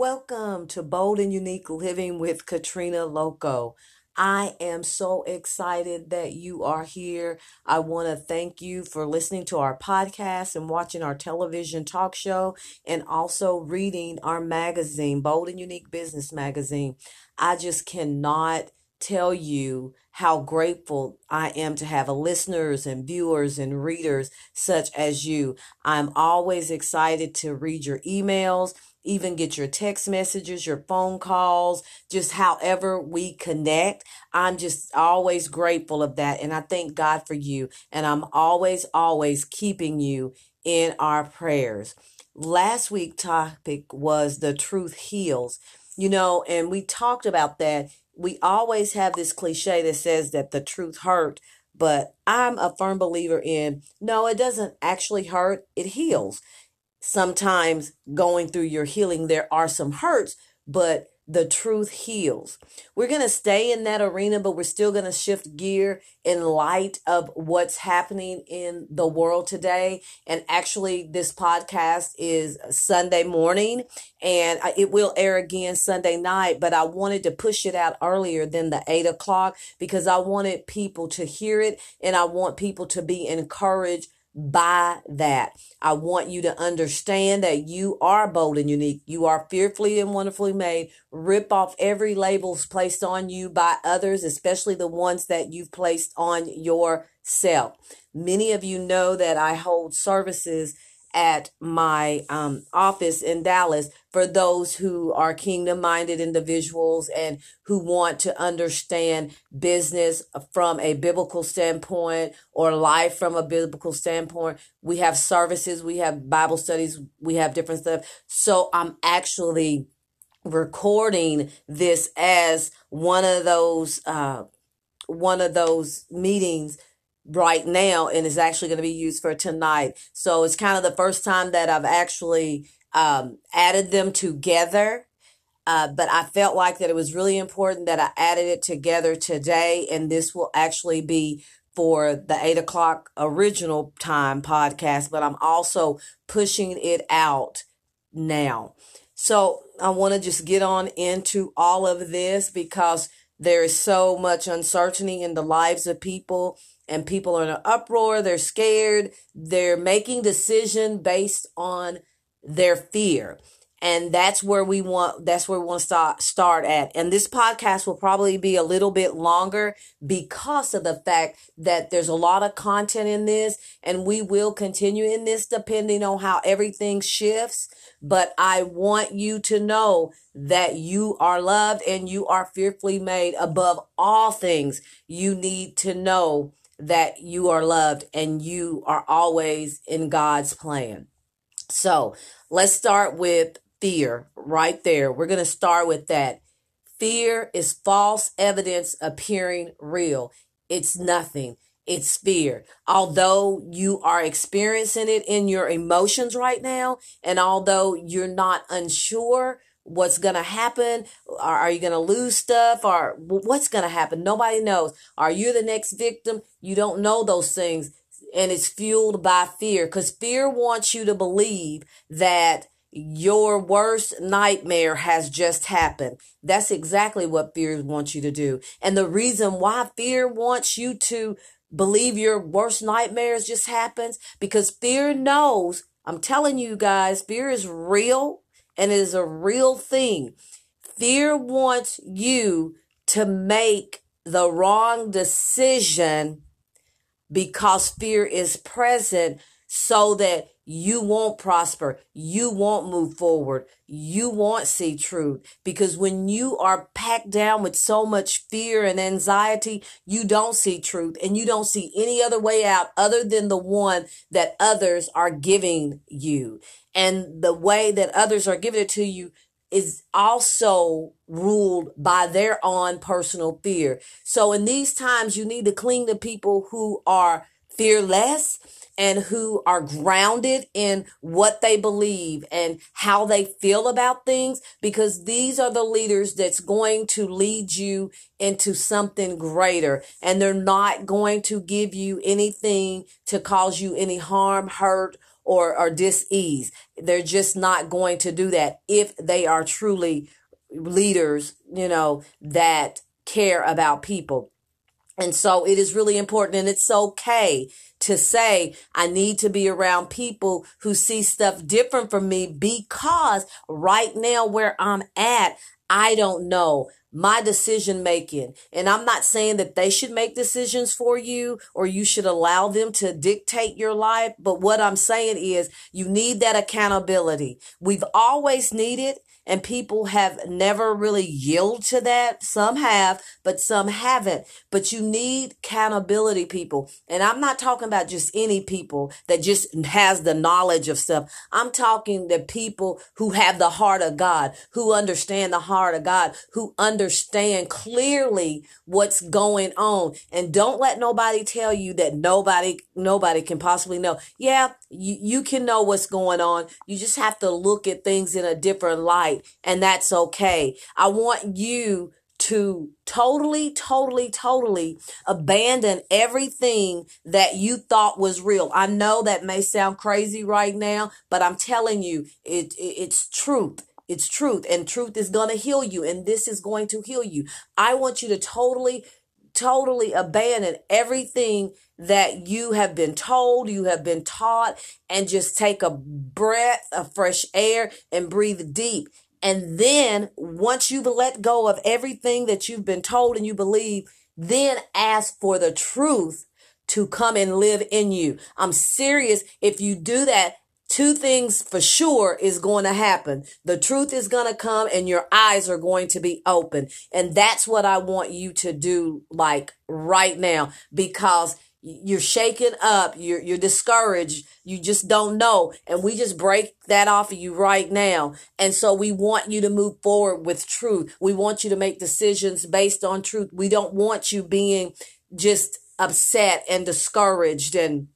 Welcome to Bold and Unique Living with Katrina Loco. I am so excited that you are here. I want to thank you for listening to our podcast and watching our television talk show and also reading our magazine, Bold and Unique Business Magazine. I just cannot tell you how grateful I am to have listeners and viewers and readers such as you. I'm always excited to read your emails even get your text messages, your phone calls, just however we connect. I'm just always grateful of that. And I thank God for you. And I'm always, always keeping you in our prayers. Last week topic was the truth heals. You know, and we talked about that. We always have this cliche that says that the truth hurt, but I'm a firm believer in no, it doesn't actually hurt, it heals. Sometimes going through your healing, there are some hurts, but the truth heals. We're going to stay in that arena, but we're still going to shift gear in light of what's happening in the world today. And actually, this podcast is Sunday morning and it will air again Sunday night, but I wanted to push it out earlier than the eight o'clock because I wanted people to hear it and I want people to be encouraged by that. I want you to understand that you are bold and unique. You are fearfully and wonderfully made. Rip off every labels placed on you by others, especially the ones that you've placed on yourself. Many of you know that I hold services at my um, office in Dallas for those who are kingdom minded individuals and who want to understand business from a biblical standpoint or life from a biblical standpoint. We have services, we have Bible studies, we have different stuff. So I'm actually recording this as one of those uh, one of those meetings right now and is actually going to be used for tonight. So it's kind of the first time that I've actually um, added them together. Uh, but I felt like that it was really important that I added it together today, and this will actually be for the eight o'clock original time podcast, but I'm also pushing it out now. So I want to just get on into all of this because there is so much uncertainty in the lives of people and people are in an uproar. They're scared. They're making decision based on their fear. And that's where we want, that's where we want to start, start at. And this podcast will probably be a little bit longer because of the fact that there's a lot of content in this and we will continue in this depending on how everything shifts. But I want you to know that you are loved and you are fearfully made above all things. You need to know that you are loved and you are always in God's plan. So let's start with fear right there. We're going to start with that. Fear is false evidence appearing real. It's nothing. It's fear. Although you are experiencing it in your emotions right now, and although you're not unsure, what's going to happen? Are, are you going to lose stuff? Or what's going to happen? Nobody knows. Are you the next victim? You don't know those things. And it's fueled by fear because fear wants you to believe that your worst nightmare has just happened. That's exactly what fear wants you to do. And the reason why fear wants you to believe your worst nightmares just happens because fear knows, I'm telling you guys, fear is real and it is a real thing. Fear wants you to make the wrong decision because fear is present so that you won't prosper. You won't move forward. You won't see truth because when you are packed down with so much fear and anxiety, you don't see truth and you don't see any other way out other than the one that others are giving you and the way that others are giving it to you is also ruled by their own personal fear. So in these times, you need to cling to people who are fearless and who are grounded in what they believe and how they feel about things because these are the leaders that's going to lead you into something greater and they're not going to give you anything to cause you any harm, hurt, or, or dis-ease. They're just not going to do that if they are truly leaders, you know, that care about people. And so it is really important and it's okay to say, I need to be around people who see stuff different from me because right now where I'm at, I don't know my decision making. And I'm not saying that they should make decisions for you or you should allow them to dictate your life. But what I'm saying is you need that accountability. We've always needed and people have never really yielded to that. Some have, but some haven't. But you need accountability people. And I'm not talking about just any people that just has the knowledge of stuff. I'm talking the people who have the heart of God, who understand the heart of God, who understand clearly what's going on. And don't let nobody tell you that nobody, nobody can possibly know. Yeah, you, you can know what's going on. You just have to look at things in a different light and that's okay. I want you to totally, totally, totally abandon everything that you thought was real. I know that may sound crazy right now, but I'm telling you, it, it it's truth. It's truth and truth is going to heal you and this is going to heal you. I want you to totally totally abandon everything that you have been told, you have been taught, and just take a breath of fresh air and breathe deep. And then once you've let go of everything that you've been told and you believe, then ask for the truth to come and live in you. I'm serious. If you do that, two things for sure is going to happen. The truth is going to come and your eyes are going to be open. And that's what I want you to do like right now because you're shaken up, you're, you're discouraged, you just don't know. And we just break that off of you right now. And so we want you to move forward with truth. We want you to make decisions based on truth. We don't want you being just upset and discouraged and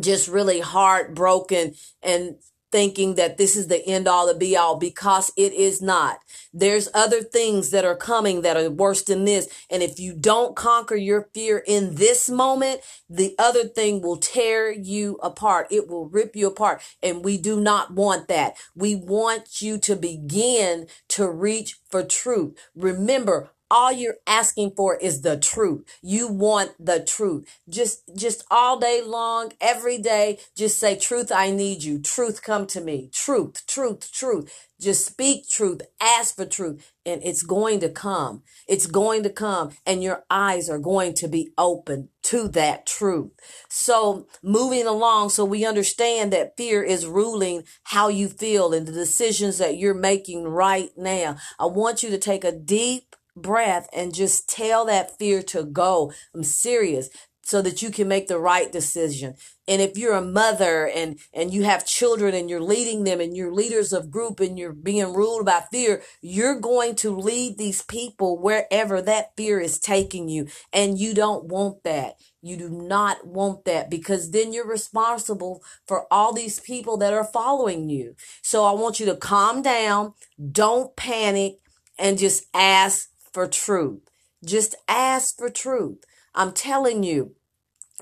just really heartbroken and thinking that this is the end all the be all because it is not. There's other things that are coming that are worse than this. And if you don't conquer your fear in this moment, the other thing will tear you apart. It will rip you apart. And we do not want that. We want you to begin to reach for truth. Remember, all you're asking for is the truth. You want the truth. Just, just all day long, every day, just say, truth, I need you. Truth, come to me. Truth, truth, truth. Just speak truth. Ask for truth and it's going to come. It's going to come and your eyes are going to be open to that truth. So moving along, so we understand that fear is ruling how you feel and the decisions that you're making right now. I want you to take a deep breath and just tell that fear to go. I'm serious so that you can make the right decision. And if you're a mother and, and you have children and you're leading them and you're leaders of group and you're being ruled by fear, you're going to lead these people wherever that fear is taking you. And you don't want that. You do not want that because then you're responsible for all these people that are following you. So I want you to calm down. Don't panic and just ask for truth. Just ask for truth. I'm telling you,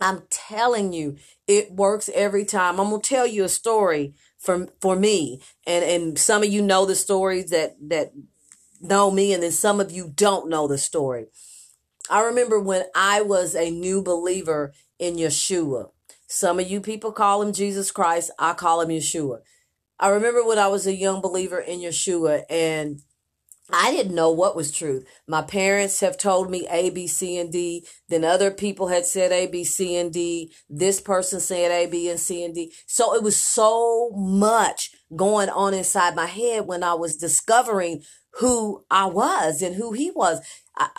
I'm telling you, it works every time. I'm gonna tell you a story for for me, and and some of you know the stories that that know me, and then some of you don't know the story. I remember when I was a new believer in Yeshua. Some of you people call him Jesus Christ. I call him Yeshua. I remember when I was a young believer in Yeshua, and I didn't know what was truth. My parents have told me A, B, C, and D. Then other people had said A, B, C, and D. This person said A, B, and C, and D. So it was so much going on inside my head when I was discovering who I was and who he was.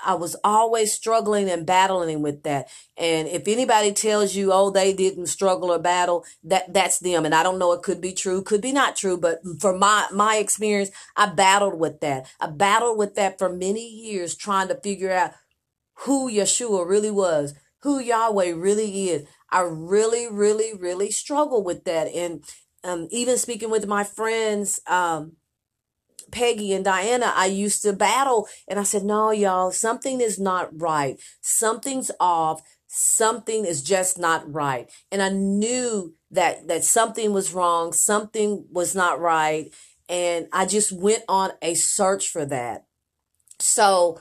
I, was always struggling and battling with that. And if anybody tells you, oh, they didn't struggle or battle, that that's them. And I don't know, it could be true, could be not true. But for my, my experience, I battled with that. I battled with that for many years, trying to figure out who Yeshua really was, who Yahweh really is. I really, really, really struggle with that. And um, even speaking with my friends, um, Peggy and Diana, I used to battle and I said, no, y'all, something is not right. Something's off. something is just not right. And I knew that, that something was wrong. Something was not right. And I just went on a search for that. So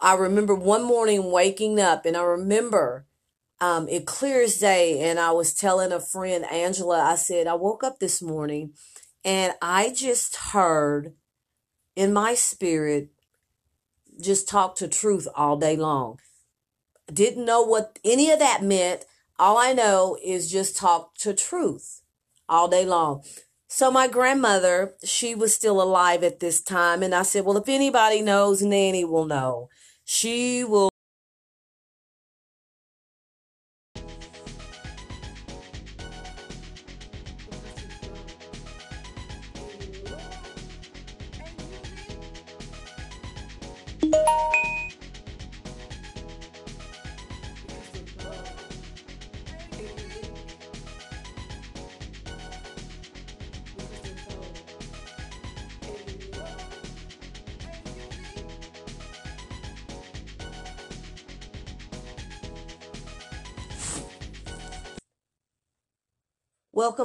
I remember one morning waking up and I remember um, it clear as day. And I was telling a friend, Angela, I said, I woke up this morning and I just heard in my spirit, just talk to truth all day long. Didn't know what any of that meant. All I know is just talk to truth all day long. So my grandmother, she was still alive at this time. And I said, well, if anybody knows, Nanny will know. She will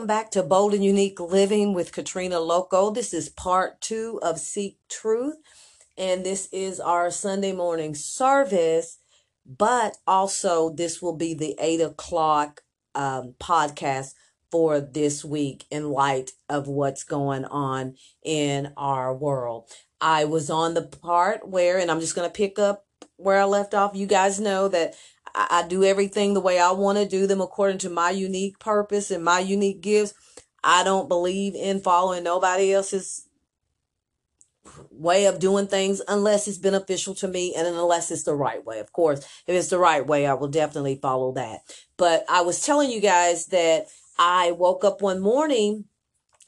back to Bold and Unique Living with Katrina Loco. This is part two of Seek Truth, and this is our Sunday morning service. But also, this will be the eight o'clock um, podcast for this week in light of what's going on in our world. I was on the part where, and I'm just going to pick up where I left off. You guys know that I, I do everything the way I want to do them according to my unique purpose and my unique gifts. I don't believe in following nobody else's way of doing things unless it's beneficial to me and unless it's the right way. Of course, if it's the right way, I will definitely follow that. But I was telling you guys that I woke up one morning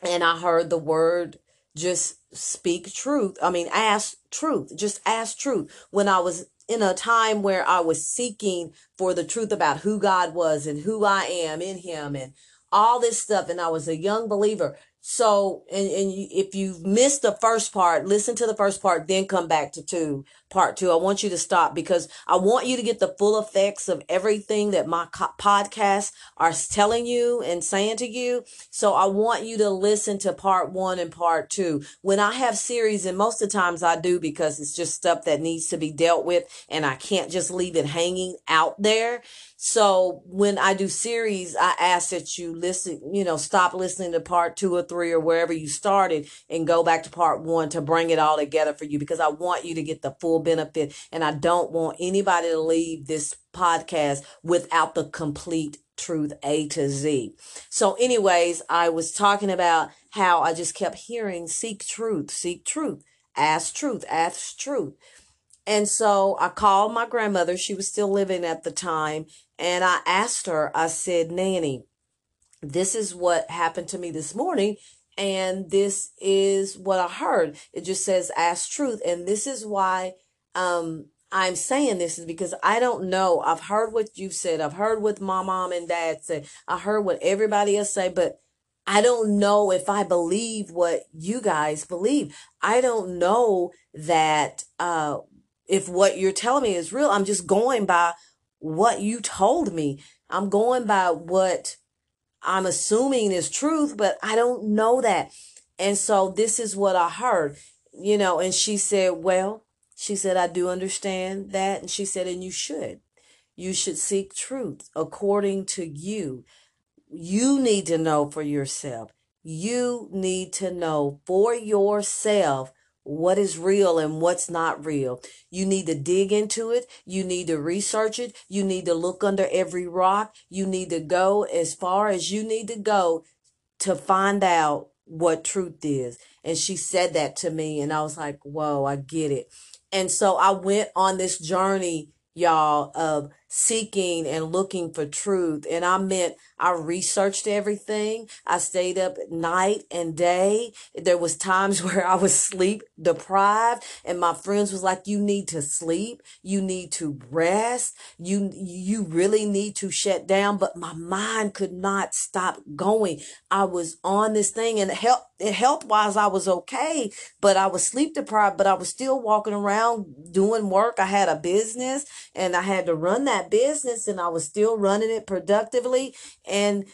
and I heard the word just speak truth. I mean, ask truth. Just ask truth. When I was in a time where I was seeking for the truth about who God was and who I am in Him and all this stuff. And I was a young believer. So, and, and you, if you've missed the first part, listen to the first part, then come back to two, part two. I want you to stop because I want you to get the full effects of everything that my co- podcasts are telling you and saying to you. So I want you to listen to part one and part two. When I have series, and most of the times I do because it's just stuff that needs to be dealt with and I can't just leave it hanging out there. So when I do series, I ask that you listen, you know, stop listening to part two or three or wherever you started and go back to part one to bring it all together for you because I want you to get the full benefit. And I don't want anybody to leave this podcast without the complete truth A to Z. So anyways, I was talking about how I just kept hearing seek truth, seek truth, ask truth, ask truth. And so I called my grandmother. She was still living at the time. And I asked her, I said, Nanny, this is what happened to me this morning. And this is what I heard. It just says, ask truth. And this is why, um, I'm saying this is because I don't know. I've heard what you said. I've heard what my mom and dad said. I heard what everybody else say, but I don't know if I believe what you guys believe. I don't know that, uh, if what you're telling me is real. I'm just going by what you told me. I'm going by what I'm assuming is truth, but I don't know that. And so this is what I heard, you know, and she said, well, she said, I do understand that. And she said, and you should. You should seek truth according to you. You need to know for yourself. You need to know for yourself what is real and what's not real. You need to dig into it. You need to research it. You need to look under every rock. You need to go as far as you need to go to find out what truth is. And she said that to me, and I was like, whoa, I get it. And so I went on this journey, y'all, of seeking and looking for truth. And I meant I researched everything. I stayed up night and day. There was times where I was sleep deprived and my friends was like, you need to sleep. You need to rest. You, you really need to shut down. But my mind could not stop going. I was on this thing and health, health wise, I was okay, but I was sleep deprived, but I was still walking around doing work. I had a business and I had to run that business and I was still running it productively and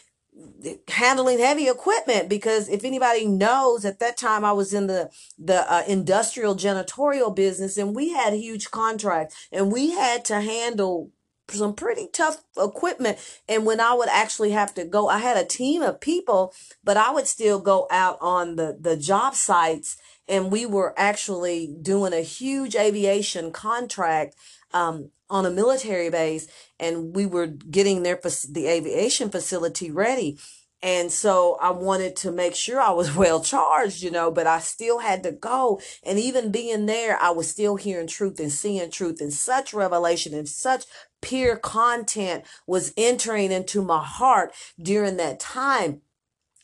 handling heavy equipment because if anybody knows at that time I was in the the uh, industrial janitorial business and we had huge contracts and we had to handle some pretty tough equipment. And when I would actually have to go I had a team of people but I would still go out on the the job sites and we were actually doing a huge aviation contract um, on a military base and we were getting their the aviation facility ready and so I wanted to make sure I was well charged, you know, but I still had to go. And even being there, I was still hearing truth and seeing truth and such revelation and such pure content was entering into my heart during that time.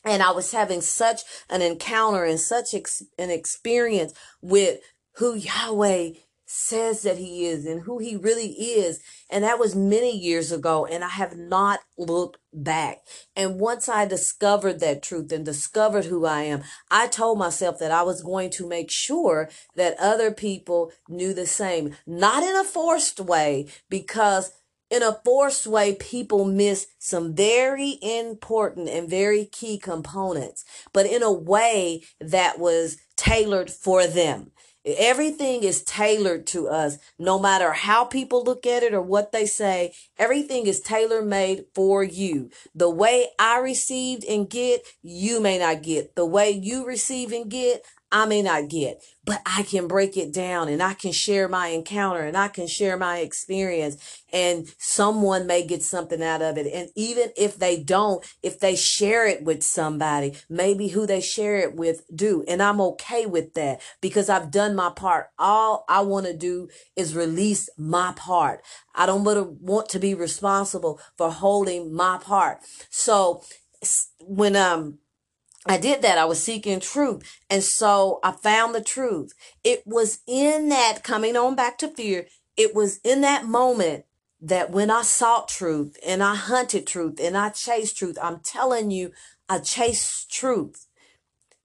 And I was having such an encounter and such ex- an experience with who Yahweh says that he is and who he really is. And that was many years ago. And I have not looked back. And once I discovered that truth and discovered who I am, I told myself that I was going to make sure that other people knew the same, not in a forced way, because in a forced way, people miss some very important and very key components, but in a way that was tailored for them. Everything is tailored to us, no matter how people look at it or what they say. Everything is tailor made for you. The way I received and get, you may not get. The way you receive and get, I may not get, but I can break it down and I can share my encounter and I can share my experience and someone may get something out of it. And even if they don't, if they share it with somebody, maybe who they share it with do. And I'm okay with that because I've done my part. All I want to do is release my part. I don't want to be responsible for holding my part. So when, um, I did that. I was seeking truth. And so I found the truth. It was in that coming on back to fear. It was in that moment that when I sought truth and I hunted truth and I chased truth, I'm telling you, I chased truth.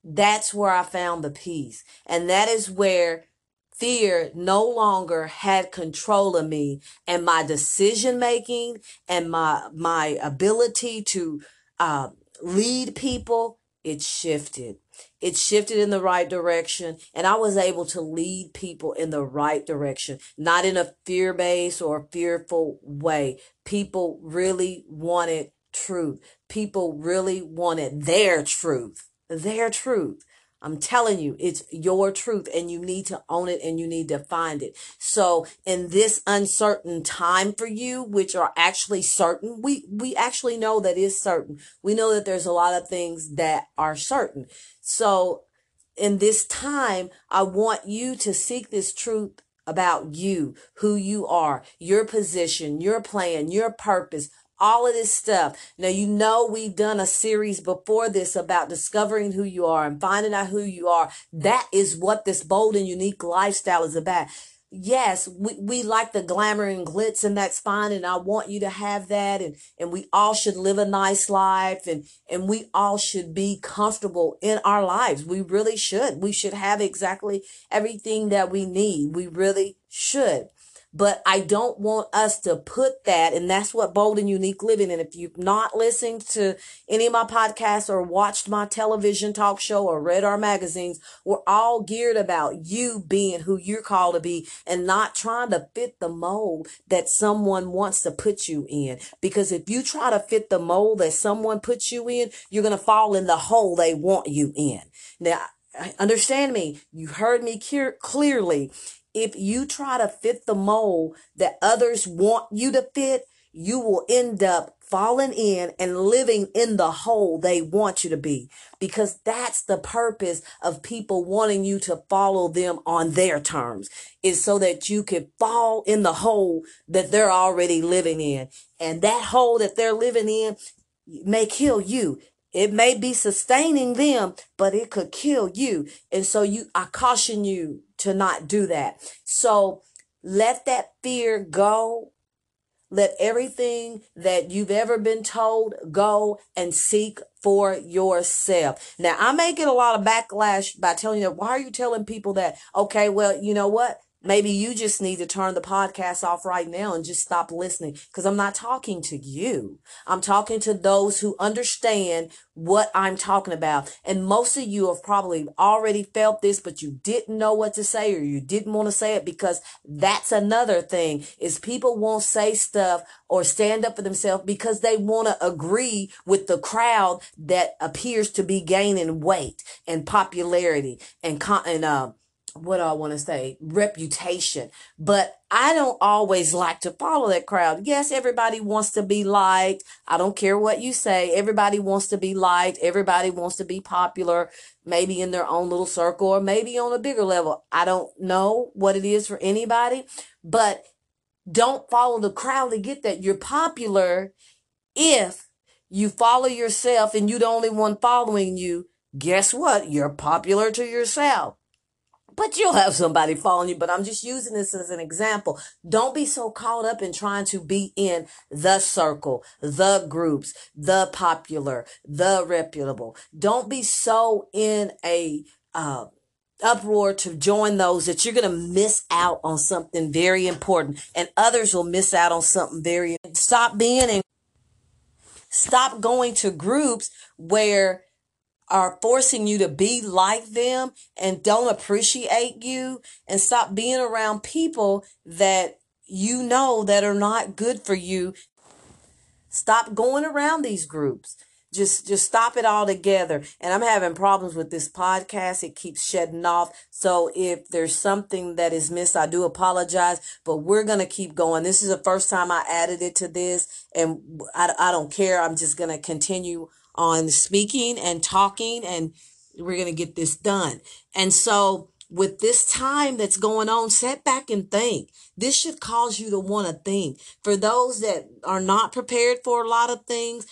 That's where I found the peace. And that is where fear no longer had control of me and my decision making and my, my ability to, uh, lead people it shifted. It shifted in the right direction, and I was able to lead people in the right direction, not in a fear based or fearful way. People really wanted truth. People really wanted their truth, their truth. I'm telling you, it's your truth and you need to own it and you need to find it. So in this uncertain time for you, which are actually certain, we, we actually know that is certain. We know that there's a lot of things that are certain. So in this time, I want you to seek this truth about you, who you are, your position, your plan, your purpose, all of this stuff. Now, you know, we've done a series before this about discovering who you are and finding out who you are. That is what this bold and unique lifestyle is about. Yes, we, we like the glamour and glitz and that's fine. And I want you to have that. And, and we all should live a nice life and, and we all should be comfortable in our lives. We really should. We should have exactly everything that we need. We really should. But I don't want us to put that, and that's what bold and unique living. And if you've not listened to any of my podcasts or watched my television talk show or read our magazines, we're all geared about you being who you're called to be and not trying to fit the mold that someone wants to put you in. Because if you try to fit the mold that someone puts you in, you're going to fall in the hole they want you in. Now, understand me. You heard me clearly if you try to fit the mold that others want you to fit, you will end up falling in and living in the hole they want you to be because that's the purpose of people wanting you to follow them on their terms is so that you can fall in the hole that they're already living in. And that hole that they're living in may kill you it may be sustaining them, but it could kill you. And so you, I caution you to not do that. So let that fear go. Let everything that you've ever been told go and seek for yourself. Now, I may get a lot of backlash by telling you, why are you telling people that? Okay, well, you know what? Maybe you just need to turn the podcast off right now and just stop listening because I'm not talking to you. I'm talking to those who understand what I'm talking about. And most of you have probably already felt this, but you didn't know what to say or you didn't want to say it because that's another thing is people won't say stuff or stand up for themselves because they want to agree with the crowd that appears to be gaining weight and popularity and, and, uh, what I want to say? Reputation. But I don't always like to follow that crowd. Yes, everybody wants to be liked. I don't care what you say. Everybody wants to be liked. Everybody wants to be popular, maybe in their own little circle or maybe on a bigger level. I don't know what it is for anybody, but don't follow the crowd to get that. You're popular if you follow yourself and you're the only one following you. Guess what? You're popular to yourself but you'll have somebody following you. But I'm just using this as an example. Don't be so caught up in trying to be in the circle, the groups, the popular, the reputable. Don't be so in a, uh, uproar to join those that you're going to miss out on something very important and others will miss out on something very stop being and stop going to groups where are forcing you to be like them and don't appreciate you and stop being around people that you know that are not good for you. Stop going around these groups. Just just stop it all together. And I'm having problems with this podcast. It keeps shedding off. So if there's something that is missed, I do apologize, but we're to keep going. This is the first time I added it to this and I, I don't care. I'm just to continue on speaking and talking and we're going to get this done. And so with this time that's going on, set back and think. This should cause you to want to think. For those that are not prepared for a lot of things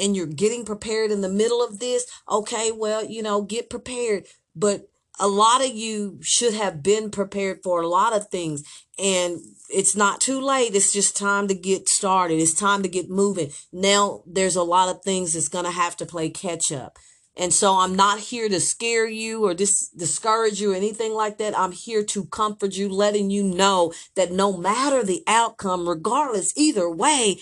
and you're getting prepared in the middle of this, okay, well, you know, get prepared. But a lot of you should have been prepared for a lot of things and it's not too late. It's just time to get started. It's time to get moving. Now there's a lot of things that's going to have to play catch up. And so I'm not here to scare you or dis- discourage you or anything like that. I'm here to comfort you, letting you know that no matter the outcome, regardless, either way,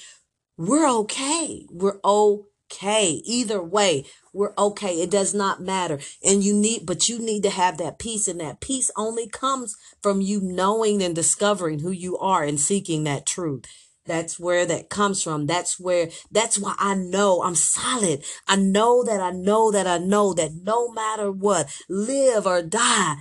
we're okay. We're okay. Either way, we're okay. It does not matter. And you need, but you need to have that peace and that peace only comes from you knowing and discovering who you are and seeking that truth. That's where that comes from. That's where, that's why I know I'm solid. I know that I know that I know that no matter what, live or die,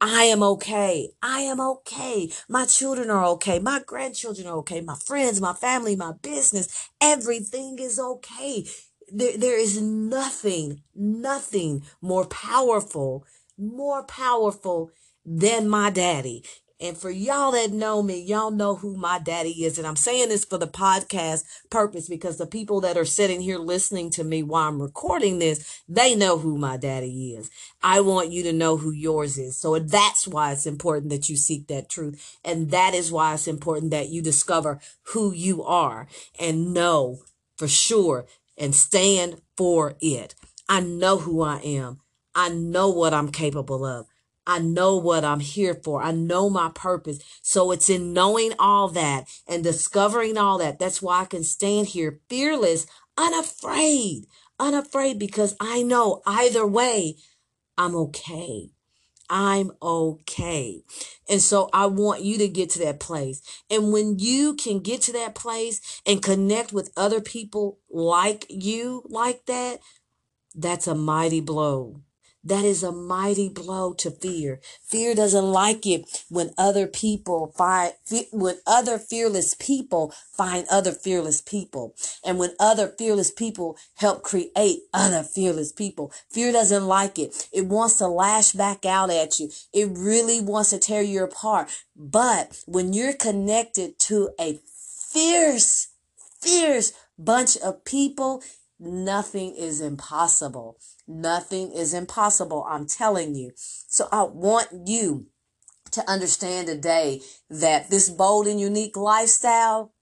I am okay. I am okay. My children are okay. My grandchildren are okay. My friends, my family, my business, everything is okay there, there is nothing, nothing more powerful, more powerful than my daddy. And for y'all that know me, y'all know who my daddy is. And I'm saying this for the podcast purpose because the people that are sitting here listening to me while I'm recording this, they know who my daddy is. I want you to know who yours is. So that's why it's important that you seek that truth. And that is why it's important that you discover who you are and know for sure and stand for it. I know who I am. I know what I'm capable of. I know what I'm here for. I know my purpose. So it's in knowing all that and discovering all that. That's why I can stand here fearless, unafraid, unafraid because I know either way, I'm okay. I'm okay. And so I want you to get to that place. And when you can get to that place and connect with other people like you, like that, that's a mighty blow. That is a mighty blow to fear. Fear doesn't like it when other people find, when other fearless people find other fearless people. And when other fearless people help create other fearless people. Fear doesn't like it. It wants to lash back out at you. It really wants to tear you apart. But when you're connected to a fierce, fierce bunch of people, nothing is impossible. Nothing is impossible. I'm telling you. So I want you to understand today that this bold and unique lifestyle,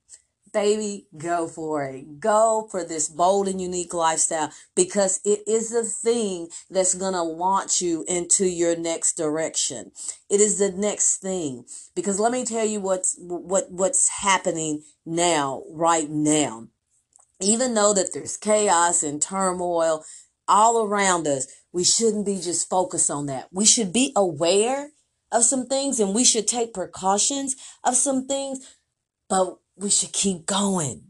baby, go for it. Go for this bold and unique lifestyle because it is the thing that's going to launch you into your next direction. It is the next thing because let me tell you what's what what's happening now right now. Even though that there's chaos and turmoil all around us, we shouldn't be just focused on that. We should be aware of some things and we should take precautions of some things, but we should keep going.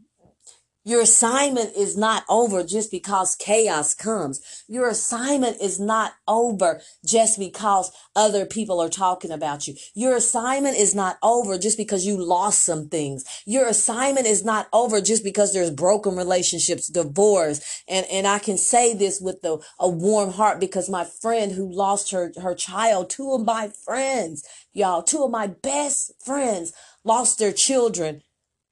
Your assignment is not over just because chaos comes. Your assignment is not over just because other people are talking about you. Your assignment is not over just because you lost some things. Your assignment is not over just because there's broken relationships, divorce. And, and I can say this with a, a warm heart because my friend who lost her, her child, two of my friends, y'all, two of my best friends lost their children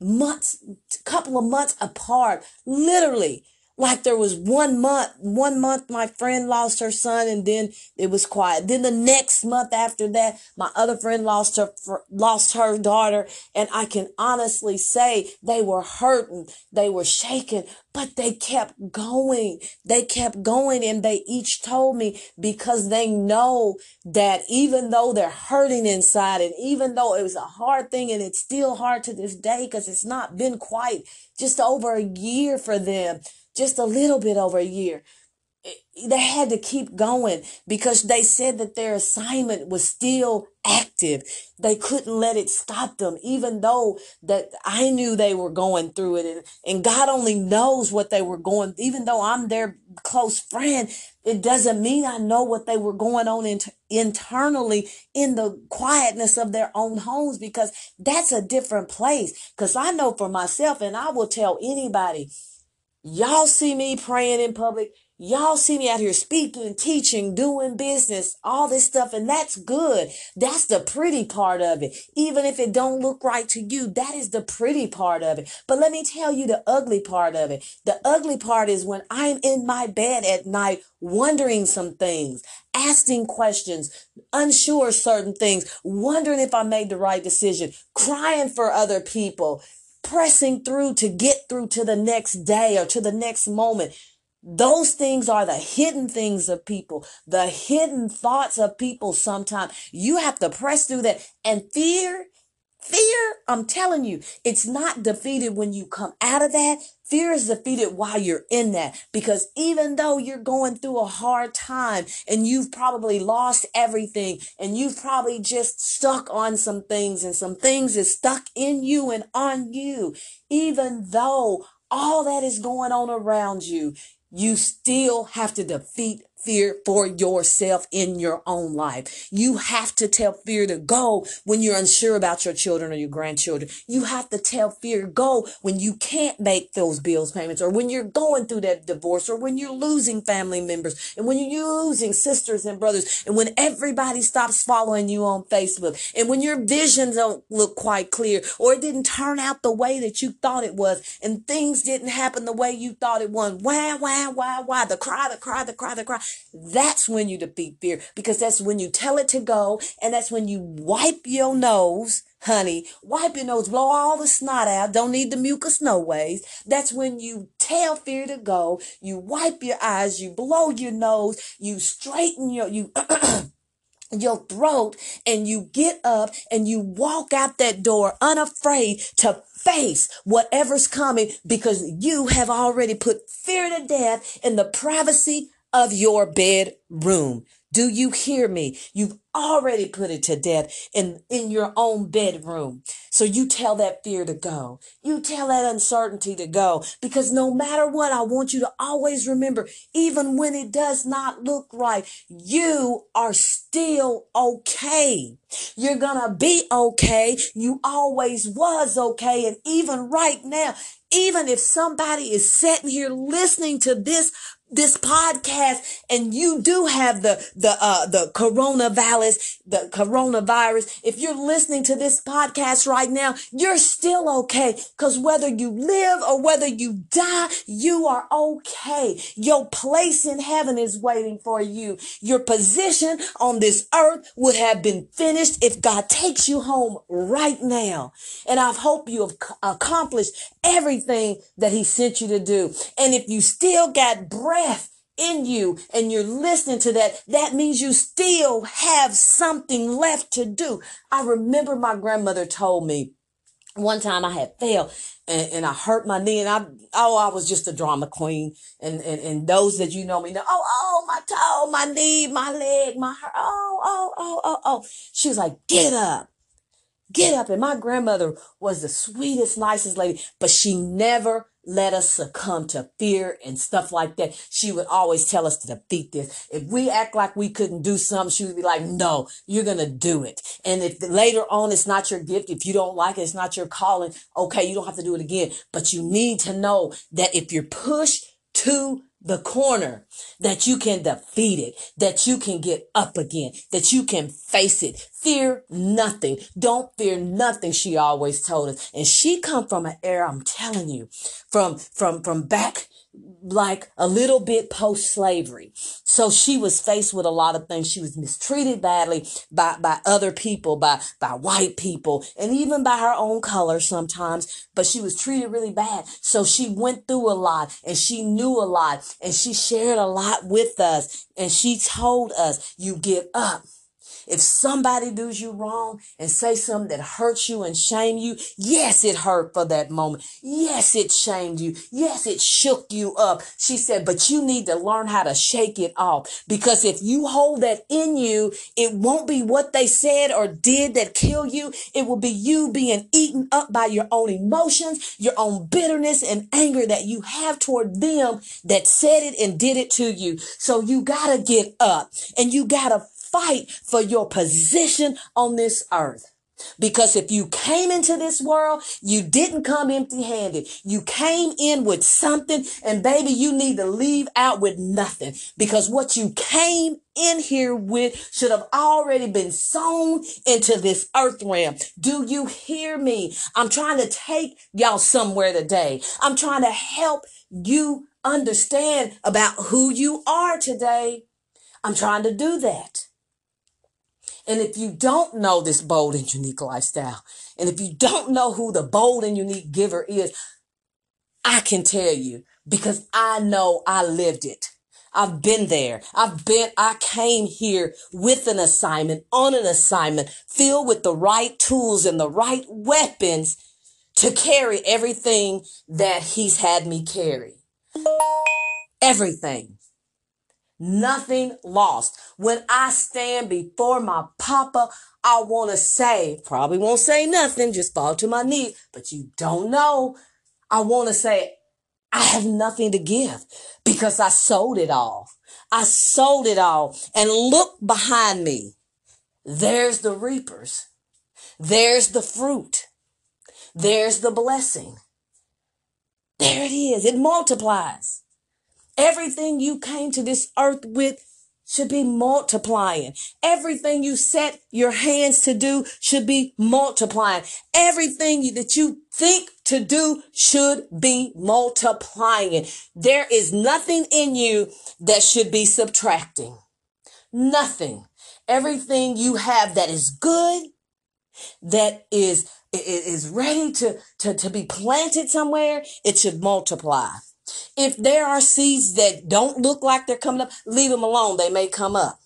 months, couple of months apart, literally. Like there was one month, one month my friend lost her son and then it was quiet. Then the next month after that, my other friend lost her, lost her daughter. And I can honestly say they were hurting. They were shaken, but they kept going. They kept going and they each told me because they know that even though they're hurting inside and even though it was a hard thing and it's still hard to this day because it's not been quite just over a year for them, just a little bit over a year they had to keep going because they said that their assignment was still active. They couldn't let it stop them, even though that I knew they were going through it. And, and God only knows what they were going, even though I'm their close friend, it doesn't mean I know what they were going on in, internally in the quietness of their own homes because that's a different place. Cause I know for myself and I will tell anybody, y'all see me praying in public Y'all see me out here speaking, teaching, doing business, all this stuff, and that's good. That's the pretty part of it. Even if it don't look right to you, that is the pretty part of it. But let me tell you the ugly part of it. The ugly part is when I'm in my bed at night wondering some things, asking questions, unsure certain things, wondering if I made the right decision, crying for other people, pressing through to get through to the next day or to the next moment those things are the hidden things of people, the hidden thoughts of people sometimes. You have to press through that. And fear, fear, I'm telling you, it's not defeated when you come out of that. Fear is defeated while you're in that. Because even though you're going through a hard time and you've probably lost everything and you've probably just stuck on some things and some things is stuck in you and on you, even though all that is going on around you, you still have to defeat fear for yourself in your own life. You have to tell fear to go when you're unsure about your children or your grandchildren. You have to tell fear go when you can't make those bills payments or when you're going through that divorce or when you're losing family members and when you're losing sisters and brothers and when everybody stops following you on Facebook and when your vision don't look quite clear or it didn't turn out the way that you thought it was and things didn't happen the way you thought it was. Why, why, why, why? The cry, the cry, the cry, the cry. That's when you defeat fear because that's when you tell it to go and that's when you wipe your nose, honey, wipe your nose, blow all the snot out, don't need the mucus no ways. That's when you tell fear to go, you wipe your eyes, you blow your nose, you straighten your, you, your throat and you get up and you walk out that door unafraid to face whatever's coming because you have already put fear to death in the privacy of your bedroom. Do you hear me? You've already put it to death in, in your own bedroom. So you tell that fear to go. You tell that uncertainty to go because no matter what, I want you to always remember, even when it does not look right, you are still okay. You're gonna be okay. You always was okay. And even right now, even if somebody is sitting here listening to this this podcast and you do have the the uh the coronavirus the coronavirus. If you're listening to this podcast right now you're still okay because whether you live or whether you die you are okay. Your place in heaven is waiting for you. Your position on this earth would have been finished if god takes you home right now. And i hope you have accomplished everything that he sent you to do. And if you still got breath breath in you and you're listening to that, that means you still have something left to do. I remember my grandmother told me one time I had fell and, and I hurt my knee and I, oh, I was just a drama queen. And, and, and those that you know me know, oh, oh, my toe, oh, my knee, my leg, my, heart, oh, oh, oh, oh, oh. She was like, get up get up. And my grandmother was the sweetest, nicest lady, but she never let us succumb to fear and stuff like that. She would always tell us to defeat this. If we act like we couldn't do something, she would be like, no, you're going to do it. And if later on it's not your gift, if you don't like it, it's not your calling, okay, you don't have to do it again. But you need to know that if you're pushed to the corner that you can defeat it, that you can get up again, that you can face it. Fear nothing. Don't fear nothing. She always told us. And she come from an era, I'm telling you, from, from, from back like a little bit post slavery. So she was faced with a lot of things. She was mistreated badly by, by other people, by, by white people, and even by her own color sometimes, but she was treated really bad. So she went through a lot and she knew a lot and she shared a lot with us and she told us, you give up if somebody does you wrong and say something that hurts you and shame you, yes, it hurt for that moment. Yes, it shamed you. Yes, it shook you up. She said, but you need to learn how to shake it off because if you hold that in you, it won't be what they said or did that kill you. It will be you being eaten up by your own emotions, your own bitterness and anger that you have toward them that said it and did it to you. So you gotta get up and you gotta fight for your position on this earth. Because if you came into this world, you didn't come empty handed. You came in with something and baby, you need to leave out with nothing because what you came in here with should have already been sown into this earth realm. Do you hear me? I'm trying to take y'all somewhere today. I'm trying to help you understand about who you are today. I'm trying to do that. And if you don't know this bold and unique lifestyle, and if you don't know who the bold and unique giver is, I can tell you because I know I lived it. I've been there. I've been, I came here with an assignment, on an assignment, filled with the right tools and the right weapons to carry everything that he's had me carry. Everything. Nothing lost. When I stand before my papa, I want to say, probably won't say nothing, just fall to my knees, but you don't know. I want to say, I have nothing to give because I sold it all. I sold it all and look behind me. There's the reapers. There's the fruit. There's the blessing. There it is. It multiplies. Everything you came to this earth with should be multiplying. Everything you set your hands to do should be multiplying. Everything that you think to do should be multiplying. There is nothing in you that should be subtracting. Nothing. Everything you have that is good, that is, is ready to, to, to be planted somewhere, it should multiply. If there are seeds that don't look like they're coming up, leave them alone. They may come up.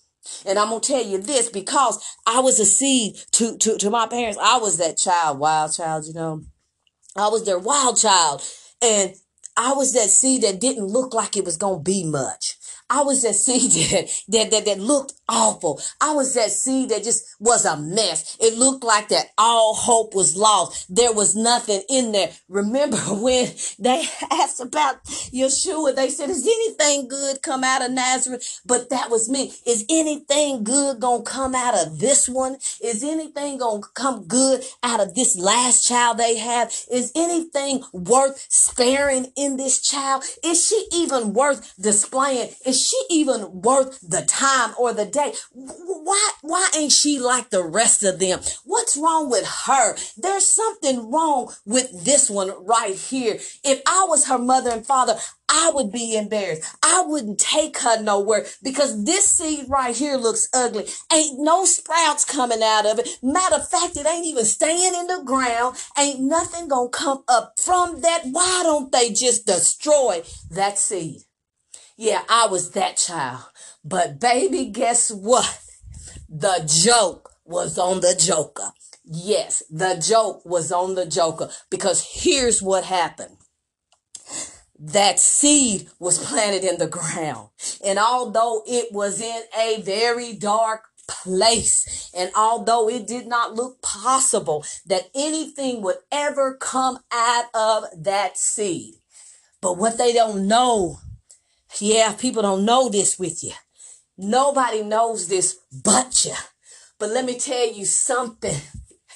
And I'm gonna tell you this because I was a seed to, to, to my parents. I was that child, wild child, you know. I was their wild child. And I was that seed that didn't look like it was gonna be much. I was that seed that, that, that, that looked awful. I was that seed that just was a mess. It looked like that all hope was lost. There was nothing in there. Remember when they asked about Yeshua, they said, is anything good come out of Nazareth? But that was me. Is anything good gonna come out of this one? Is anything gonna come good out of this last child they have? Is anything worth sparing in this child? Is she even worth displaying? Is she even worth the time or the day? Why, why ain't she like the rest of them? What's wrong with her? There's something wrong with this one right here. If I was her mother and father, I would be embarrassed. I wouldn't take her nowhere because this seed right here looks ugly. Ain't no sprouts coming out of it. Matter of fact, it ain't even staying in the ground. Ain't nothing gonna come up from that. Why don't they just destroy that seed? Yeah, I was that child. But baby, guess what? The joke was on the joker. Yes, the joke was on the joker because here's what happened that seed was planted in the ground. And although it was in a very dark place, and although it did not look possible that anything would ever come out of that seed, but what they don't know, yeah, people don't know this with you. Nobody knows this but you. But let me tell you something.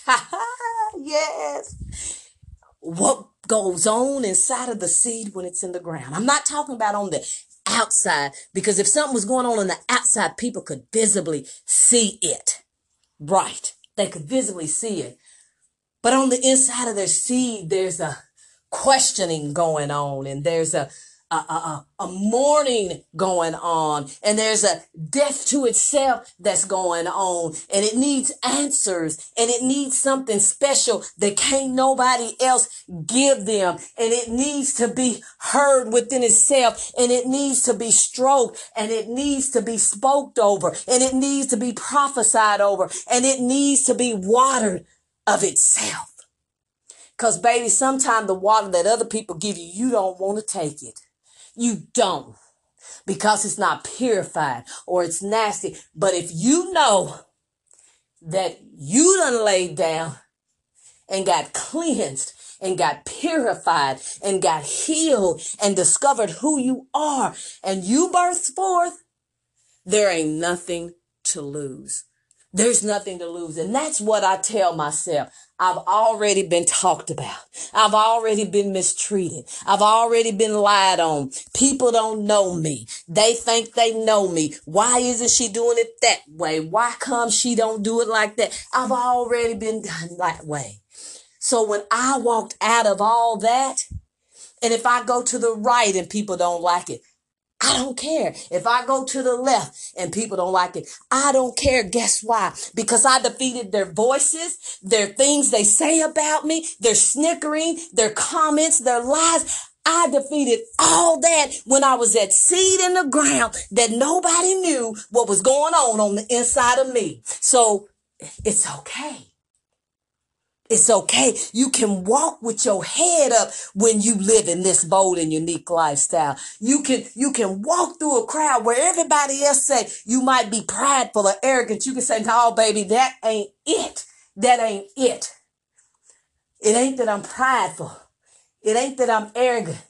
yes. What goes on inside of the seed when it's in the ground. I'm not talking about on the outside because if something was going on on the outside, people could visibly see it. Right. They could visibly see it. But on the inside of their seed, there's a questioning going on and there's a a, a, a mourning going on. And there's a death to itself that's going on. And it needs answers. And it needs something special that can't nobody else give them. And it needs to be heard within itself. And it needs to be stroked. And it needs to be spoke over. And it needs to be prophesied over. And it needs to be watered of itself. Cause baby, sometimes the water that other people give you, you don't want to take it. You don't because it's not purified or it's nasty. But if you know that you done laid down and got cleansed and got purified and got healed and discovered who you are and you burst forth, there ain't nothing to lose. There's nothing to lose. And that's what I tell myself. I've already been talked about. I've already been mistreated. I've already been lied on. People don't know me. They think they know me. Why isn't she doing it that way? Why come she don't do it like that? I've already been done that way. So when I walked out of all that, and if I go to the right and people don't like it, I don't care. If I go to the left and people don't like it, I don't care. Guess why? Because I defeated their voices, their things they say about me, their snickering, their comments, their lies. I defeated all that when I was at seed in the ground that nobody knew what was going on on the inside of me. So it's okay. It's okay. You can walk with your head up when you live in this bold and unique lifestyle. You can, you can walk through a crowd where everybody else say you might be prideful or arrogant. You can say, no, baby, that ain't it. That ain't it. It ain't that I'm prideful. It ain't that I'm arrogant.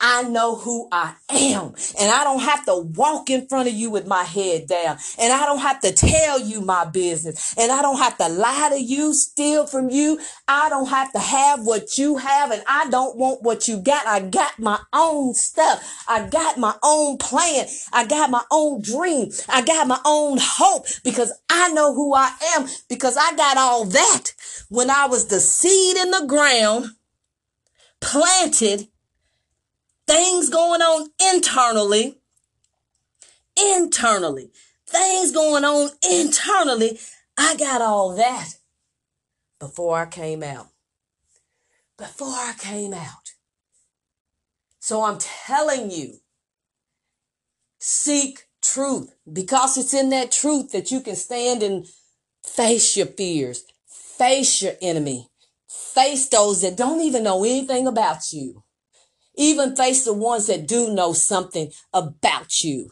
I know who I am. And I don't have to walk in front of you with my head down. And I don't have to tell you my business. And I don't have to lie to you, steal from you. I don't have to have what you have. And I don't want what you got. I got my own stuff. I got my own plan. I got my own dream. I got my own hope because I know who I am because I got all that when I was the seed in the ground planted things going on internally, internally, things going on internally. I got all that before I came out. Before I came out. So I'm telling you, seek truth because it's in that truth that you can stand and face your fears, face your enemy, face those that don't even know anything about you. Even face the ones that do know something about you.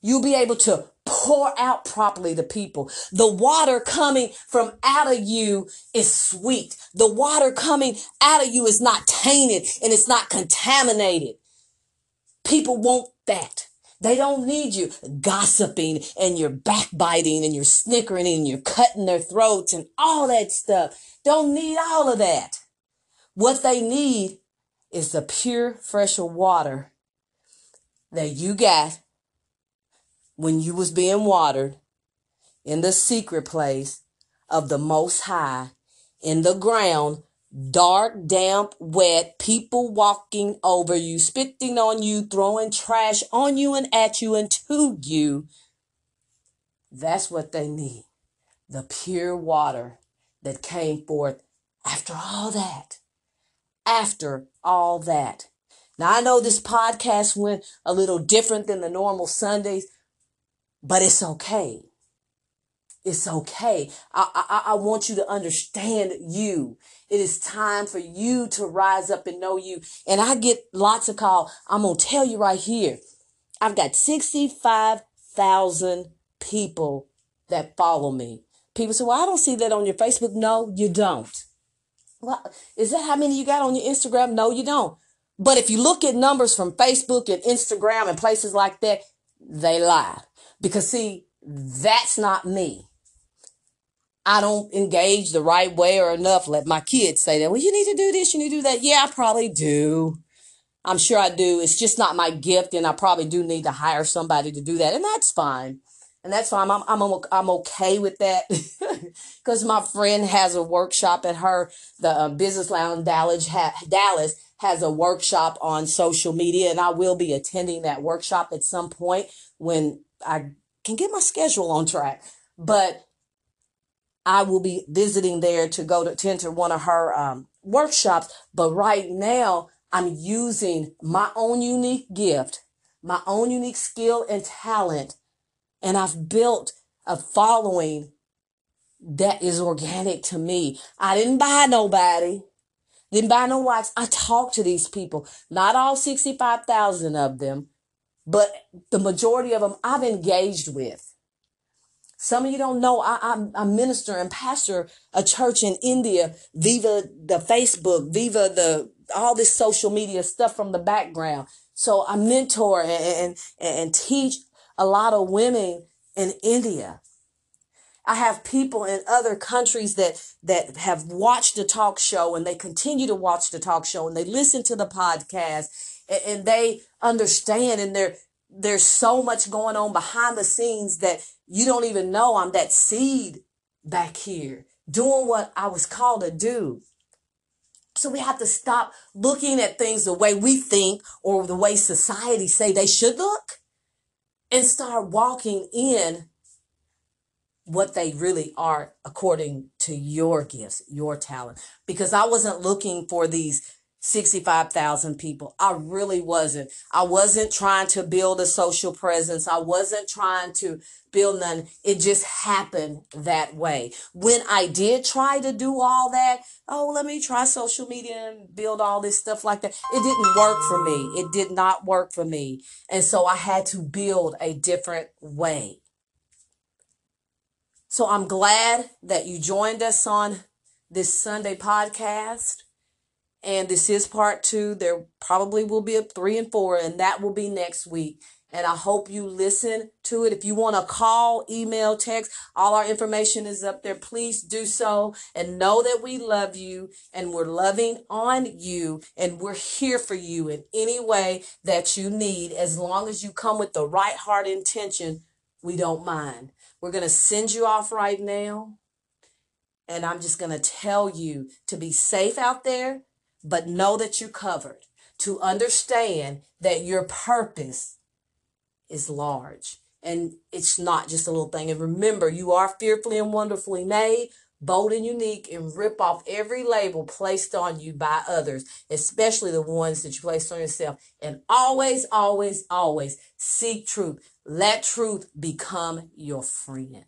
You'll be able to pour out properly to people. The water coming from out of you is sweet. The water coming out of you is not tainted and it's not contaminated. People want that. They don't need you gossiping and you're backbiting and you're snickering and you're cutting their throats and all that stuff. Don't need all of that. What they need is the pure, fresh water that you got when you was being watered in the secret place of the most high. In the ground dark damp wet people walking over you spitting on you throwing trash on you and at you and to you. That's what they need. The pure water that came forth after all that. After all that now i know this podcast went a little different than the normal sundays but it's okay. It's okay. I, I, I want you to understand you. It is time for you to rise up and know you. And I get lots of call. I'm going to tell you right here. I've got 65,000 people that follow me. People say, well, I don't see that on your Facebook. No, you don't. Is that how many you got on your Instagram? No, you don't. But if you look at numbers from Facebook and Instagram and places like that, they lie. Because see, that's not me. I don't engage the right way or enough. Let my kids say that. Well, you need to do this, you need to do that. Yeah, I probably do. I'm sure I do. It's just not my gift, and I probably do need to hire somebody to do that, and that's fine. And that's fine. I'm I'm I'm okay with that because my friend has a workshop at her the uh, Business Lounge Dallas Dallas has a workshop on social media, and I will be attending that workshop at some point when I can get my schedule on track. But I will be visiting there to go to attend to one of her um, workshops. But right now, I'm using my own unique gift, my own unique skill and talent, and I've built a following that is organic to me. I didn't buy nobody. Didn't buy no likes. I talked to these people. Not all 65,000 of them, but the majority of them I've engaged with. Some of you don't know I, I, I minister and pastor a church in India, viva the Facebook, viva the all this social media stuff from the background. So I mentor and, and, and teach a lot of women in India. I have people in other countries that that have watched the talk show and they continue to watch the talk show and they listen to the podcast and, and they understand and there there's so much going on behind the scenes that you don't even know I'm that seed back here doing what I was called to do. So we have to stop looking at things the way we think or the way society say they should look and start walking in what they really are according to your gifts, your talent. Because I wasn't looking for these 65,000 people. I really wasn't. I wasn't trying to build a social presence. I wasn't trying to build none. It just happened that way. When I did try to do all that, oh, let me try social media and build all this stuff like that. It didn't work for me. It did not work for me. And so I had to build a different way. So I'm glad that you joined us on this Sunday podcast. And this is part two. There probably will be a three and four, and that will be next week. And I hope you listen to it. If you want to call, email, text, all our information is up there. Please do so and know that we love you and we're loving on you and we're here for you in any way that you need. As long as you come with the right heart intention, we don't mind. We're going to send you off right now. And I'm just going to tell you to be safe out there but know that you're covered. To understand that your purpose is large and it's not just a little thing. And remember, you are fearfully and wonderfully made, bold and unique, and rip off every label placed on you by others, especially the ones that you placed on yourself. And always, always, always seek truth. Let truth become your friend.